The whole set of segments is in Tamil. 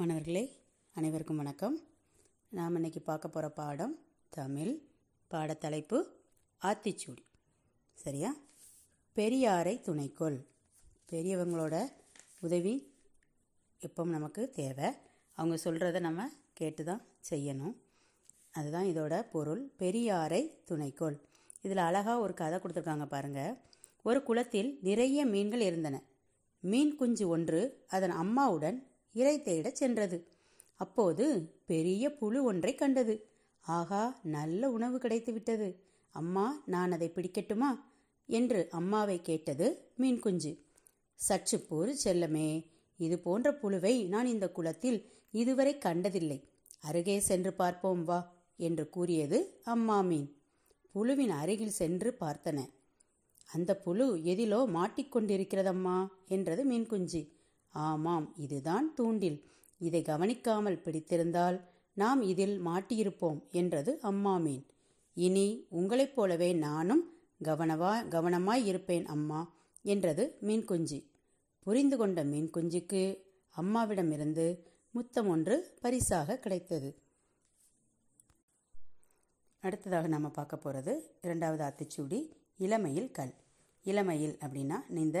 மாணவர்களே அனைவருக்கும் வணக்கம். நாம் இன்னைக்கு பார்க்க போகிற பாடம் தமிழ் பாடத்தலைப்பு ஆத்திச்சூடி. சரியா? பெரியாரை துணைக்கொள். பெரியவங்களோட உதவி எப்பவும் நமக்கு தேவை. அவங்க சொல்கிறத நம்ம கேட்டு தான் செய்யணும். அதுதான் இதோட பொருள். பெரியாரை துணைக்கோள். இதில் அழகாக ஒரு கதை கொடுத்துருக்காங்க பாருங்கள் ஒரு குளத்தில் நிறைய மீன்கள் இருந்தன. மீன் குஞ்சு ஒன்று அதன் அம்மாவுடன் இறை தேடச் சென்றது. அப்போது பெரிய புழு ஒன்றை கண்டது. ஆகா நல்ல உணவு கிடைத்து விட்டது. அம்மா நான் அதை பிடிக்கட்டுமா? என்று அம்மாவை கேட்டது மீன் குஞ்சு. சற்று பொறு செல்லமே இது போன்ற புழுவை நான் இந்த குளத்தில் இதுவரை கண்டதில்லை. அருகே சென்று பார்ப்போம் வா என்று கூறியது அம்மா மீன். புழுவின் அருகில் சென்று பார்த்தன. அந்த புழு எதிலோ மாட்டிக்கொண்டிருக்கிறதம்மா என்றது மீன் குஞ்சு. ஆமாம் இதுதான் தூண்டில். இதை கவனிக்காமல் பிடித்திருந்தால் நாம் இதில் மாட்டியிருப்போம் என்றது அம்மா மீன் இனி உங்களைப் போலவே நானும் கவனவா கவனமாய் இருப்பேன் அம்மா என்றது மீன் குஞ்சு புரிந்து கொண்ட மீன் குஞ்சுக்கு அம்மாவிடமிருந்து முத்தம் ஒன்று பரிசாக கிடைத்தது. அடுத்ததாக நம்ம பார்க்க போகிறது இரண்டாவது அத்திச்சூடி இளமையில் கல். இளமையில் அப்படின்னா இந்த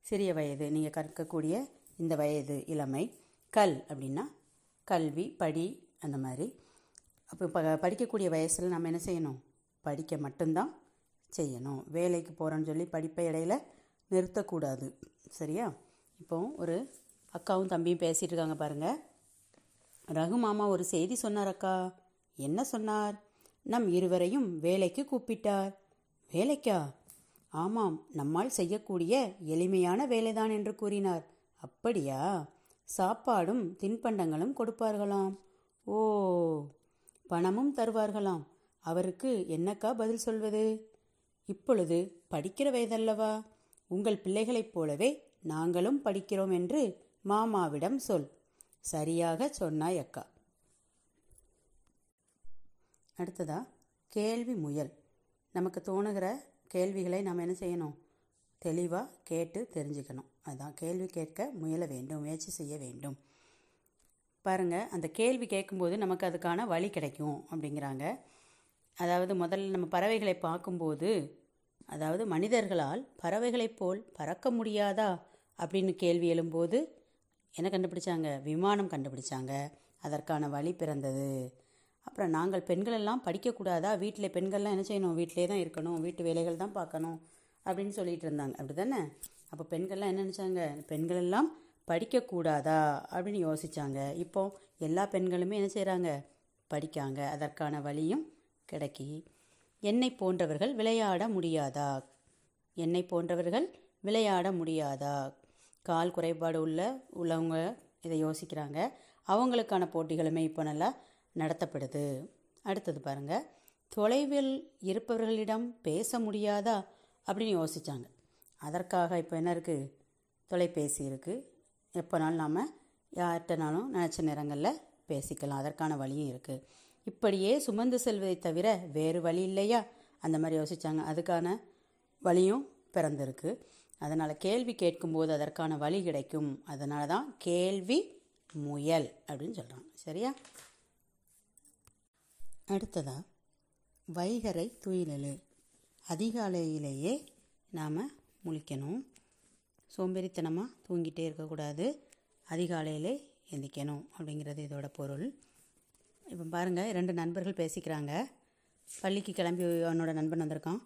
சிறிய வயது நீங்கள் கற்கக்கூடிய இந்த வயது இளமை கல் அப்படின்னா கல்வி படி அந்த மாதிரி. அப்போ ப படிக்கக்கூடிய வயசில் நம்ம என்ன செய்யணும்? படிக்க மட்டும்தான் செய்யணும். வேலைக்கு போகிறோன்னு சொல்லி படிப்பை இடையில நிறுத்தக்கூடாது. சரியா? இப்போ ஒரு அக்காவும் தம்பியும் பேசிகிட்டு இருக்காங்க பாருங்கள் ரகு மாமா ஒரு செய்தி சொன்னார் அக்கா. என்ன சொன்னார்? நம் இருவரையும் வேலைக்கு கூப்பிட்டார். வேலைக்கா? ஆமாம் நம்மால் செய்யக்கூடிய எளிமையான வேலைதான் என்று கூறினார். அப்படியா? சாப்பாடும் தின்பண்டங்களும் கொடுப்பார்களாம். ஓ பணமும் தருவார்களாம். அவருக்கு என்னக்கா பதில் சொல்வது? இப்பொழுது படிக்கிற வயதல்லவா? உங்கள் பிள்ளைகளைப் போலவே நாங்களும் படிக்கிறோம் என்று மாமாவிடம் சொல். சரியாக சொன்னாய் அக்கா. அடுத்ததா கேள்வி முயல். நமக்கு தோணுகிற கேள்விகளை நாம் என்ன செய்யணும்? தெளிவாக கேட்டு தெரிஞ்சுக்கணும். அதுதான் கேள்வி கேட்க முயல வேண்டும் முயற்சி செய்ய வேண்டும். பாருங்கள் அந்த கேள்வி கேட்கும்போது நமக்கு அதுக்கான வழி கிடைக்கும் அப்படிங்கிறாங்க. அதாவது முதல்ல நம்ம பறவைகளை பார்க்கும்போது அதாவது மனிதர்களால் பறவைகளைப் போல் பறக்க முடியாதா அப்படின்னு கேள்வி எழும்போது என்ன கண்டுபிடிச்சாங்க? விமானம் கண்டுபிடிச்சாங்க. அதற்கான வழி பிறந்தது. அப்புறம் நாங்கள் பெண்கள் எல்லாம் படிக்கக்கூடாதா வீட்டில் பெண்கள்லாம் என்ன செய்யணும்? வீட்டிலே தான் இருக்கணும். வீட்டு வேலைகள் தான் பார்க்கணும். அப்படின்னு சொல்லிட்டு இருந்தாங்க. அப்படி தானே அப்போ பெண்கள்லாம் என்ன நினச்சாங்க? பெண்கள் எல்லாம் படிக்கக்கூடாதா? அப்படின்னு யோசித்தாங்க இப்போ எல்லா பெண்களுமே என்ன செய்கிறாங்க படிக்காங்க. அதற்கான வழியும் கிடைக்கி. என்னை போன்றவர்கள் விளையாட முடியாதா? என்னை போன்றவர்கள் விளையாட முடியாதா? கால் குறைபாடு உள்ள உள்ளவங்க இதை யோசிக்கிறாங்க. அவங்களுக்கான போட்டிகளுமே இப்போ நல்லா நடத்தப்படுது. அடுத்தது பாருங்கள் தொலைவில் இருப்பவர்களிடம் பேச முடியாதா? அப்படின்னு யோசித்தாங்க அதற்காக இப்போ என்ன இருக்குது தொலைபேசி இருக்குது எப்போனாலும் நாம் யார்கிட்டனாலும் நினச்ச நேரங்களில் பேசிக்கலாம். அதற்கான வழியும் இருக்குது இப்படியே சுமந்து செல்வதை தவிர வேறு வழி இல்லையா? அந்த மாதிரி யோசித்தாங்க அதுக்கான வழியும் பிறந்திருக்கு. அதனால் கேள்வி கேட்கும்போது அதற்கான வழி கிடைக்கும். அதனால தான் கேள்வி முயல் அப்படின்னு சொல்கிறாங்க சரியா? அடுத்ததா வைகரை துயிலலு அதிகாலையிலேயே நாம் முழிக்கணும். சோம்பேறித்தனமாக தூங்கிட்டே இருக்கக்கூடாது. அதிகாலையிலே எந்திக்கணும் அப்படிங்கிறது இதோட பொருள். இப்போ பாருங்கள் ரெண்டு நண்பர்கள் பேசிக்கிறாங்க. பள்ளிக்கு கிளம்பி அவனோட நண்பன் வந்திருக்கான்.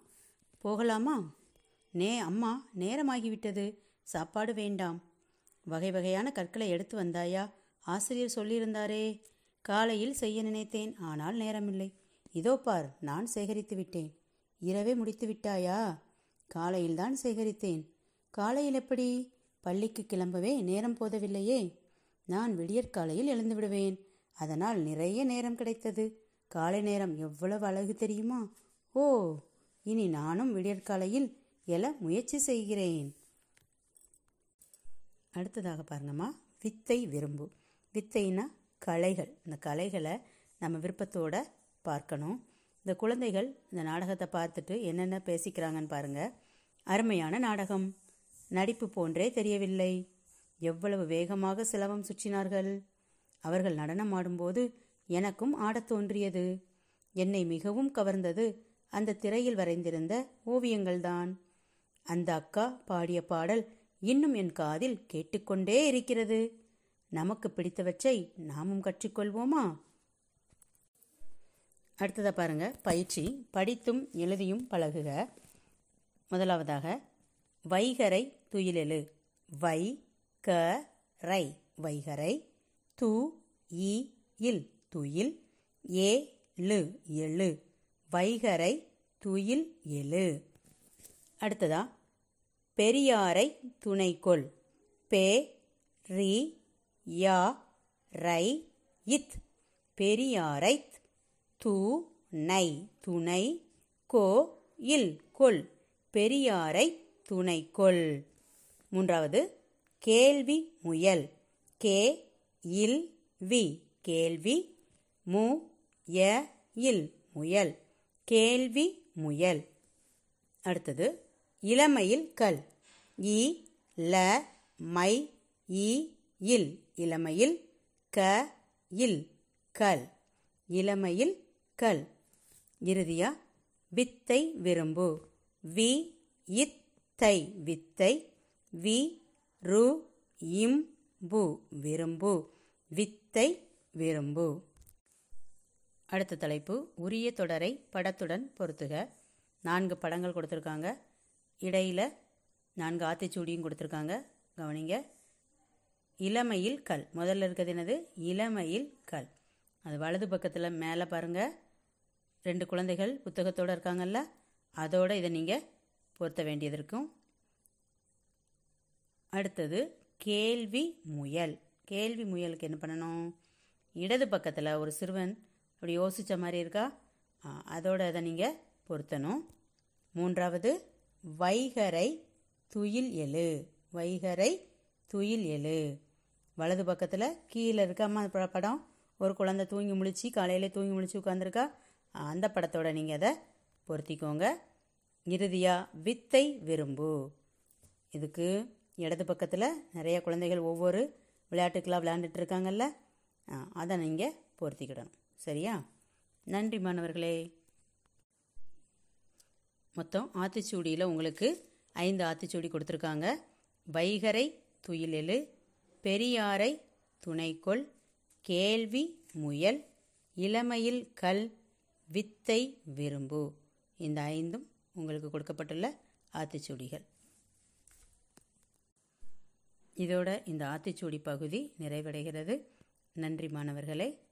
போகலாமா? நே அம்மா நேரமாகிவிட்டது. சாப்பாடு வேண்டாம். வகை வகையான கற்களை எடுத்து வந்தாயா? ஆசிரியர் சொல்லியிருந்தாரே. காலையில் செய்ய நினைத்தேன் ஆனால் நேரமில்லை. இதோ பார் நான் சேகரித்து விட்டேன். இரவே முடித்து விட்டாயா? காலையில்தான் சேகரித்தேன். காலையில் எப்படி? பள்ளிக்கு கிளம்பவே நேரம் போதவில்லையே. நான் விடியற்காலையில் எழுந்து விடுவேன். அதனால் நிறைய நேரம் கிடைத்தது. காலை நேரம் எவ்வளவு அழகு தெரியுமா? ஓ இனி நானும் விடியற்காலையில் எழ முயற்சி செய்கிறேன். அடுத்ததாக பாருங்கம்மா. வித்தை விரும்பு. வித்தைனா கலைகள் இந்த கலைகளை நம்ம விருப்பத்தோட பார்க்கணும். இந்த குழந்தைகள் இந்த நாடகத்தை பார்த்துட்டு என்னென்ன பேசிக்கிறாங்கன்னு பாருங்க. அருமையான நாடகம். நடிப்பு போன்றே தெரியவில்லை. எவ்வளவு வேகமாக சிலவம் சுற்றினார்கள். அவர்கள் நடனம் ஆடும்போது எனக்கும் ஆடத் தோன்றியது. என்னை மிகவும் கவர்ந்தது அந்த திரையில் வரைந்திருந்த ஓவியங்கள்தான். அந்த அக்கா பாடிய பாடல் இன்னும் என் காதில் கேட்டுக்கொண்டே இருக்கிறது. நமக்கு பிடித்தவற்றை நாமும் கற்றுக்கொள்வோமா? அடுத்ததா பாருங்க. பயிற்சி படித்தும் எழுதியும் பழகுக. முதலாவதாக வைகரை துயிலெழு. வை க ரை வைகரை து இ இல் துயில் ஏ லு எழு வைகரை துயில் எழு அடுத்ததா பெரியாரை துணைக்கொள். பே ரி யா ரை இத். பெரியாரை து நை துணை கோ இல் கொள் பெரியாரை துணைக்கொள் மூன்றாவது கேள்வி முயல். கே இல் வி. கேள்வி மு ய இல் முயல். கேள்வி முயல். அடுத்தது இளமையில் கல். இ ல மை இ இல். இளமையில் க இல் கல். இளமையில் கல். இறுதியா வித்தை விரும்பு. வி இத்தை வித்தை. வி ரு இம் பு விரும்பு. வித்தை விரும்பு. அடுத்த தலைப்பு உரிய தொடரை படத்துடன் பொருத்துக. நான்கு படங்கள் கொடுத்துருக்காங்க. இடையில் நான்கு ஆத்திச்சூடியும் கொடுத்துருக்காங்க. கவனிங்க. இளமையில் கல். முதல்ல இருக்கிறது என்னது? இளமையில் கல். அது வலது பக்கத்தில் மேலே பாருங்கள் ரெண்டு குழந்தைகள் புத்தகத்தோடு இருக்காங்கல்ல அதோட இதை நீங்கள் பொருத்த வேண்டியது இருக்கும். அடுத்தது கேள்வி முயல். கேள்வி முயலுக்கு என்ன பண்ணணும்? இடது பக்கத்தில் ஒரு சிறுவன் அப்படி யோசித்த மாதிரி இருக்கா? அதோட அதை நீங்கள் பொருத்தணும். மூன்றாவது வைகரை துயில் எழு. வைகரை துயில் எழு. வலது பக்கத்தில் கீழே இருக்காம படம் ஒரு குழந்தை தூங்கி முழிச்சு காலையிலே தூங்கி முழிச்சு உட்காந்துருக்கா அந்த படத்தோட நீங்கள் அதை பொருத்திக்கோங்க. இறுதியாக வித்தை விரும்பு. இதுக்கு இடது பக்கத்தில் நிறைய குழந்தைகள் ஒவ்வொரு விளையாட்டுக்கெலாம் விளையாண்டுட்டு இருக்காங்கல்ல. அதை நீங்கள் பொருத்திக்கிடணும். சரியா? நன்றி மாணவர்களே. மொத்தம் ஆத்திச்சூடியில் உங்களுக்கு ஐந்து ஆத்திச்சூடி கொடுத்துருக்காங்க. வைகரை துயிலெழு பெரியாரை துணைக்கொள் கேள்வி முயல் இளமையில் கல் வித்தை விரும்பு. இந்த ஐந்தும் உங்களுக்கு கொடுக்கப்பட்டுள்ள ஆத்திச்சூடிகள். இதோட இந்த ஆத்திச்சூடி பகுதி நிறைவடைகிறது. நன்றி மாணவர்களே.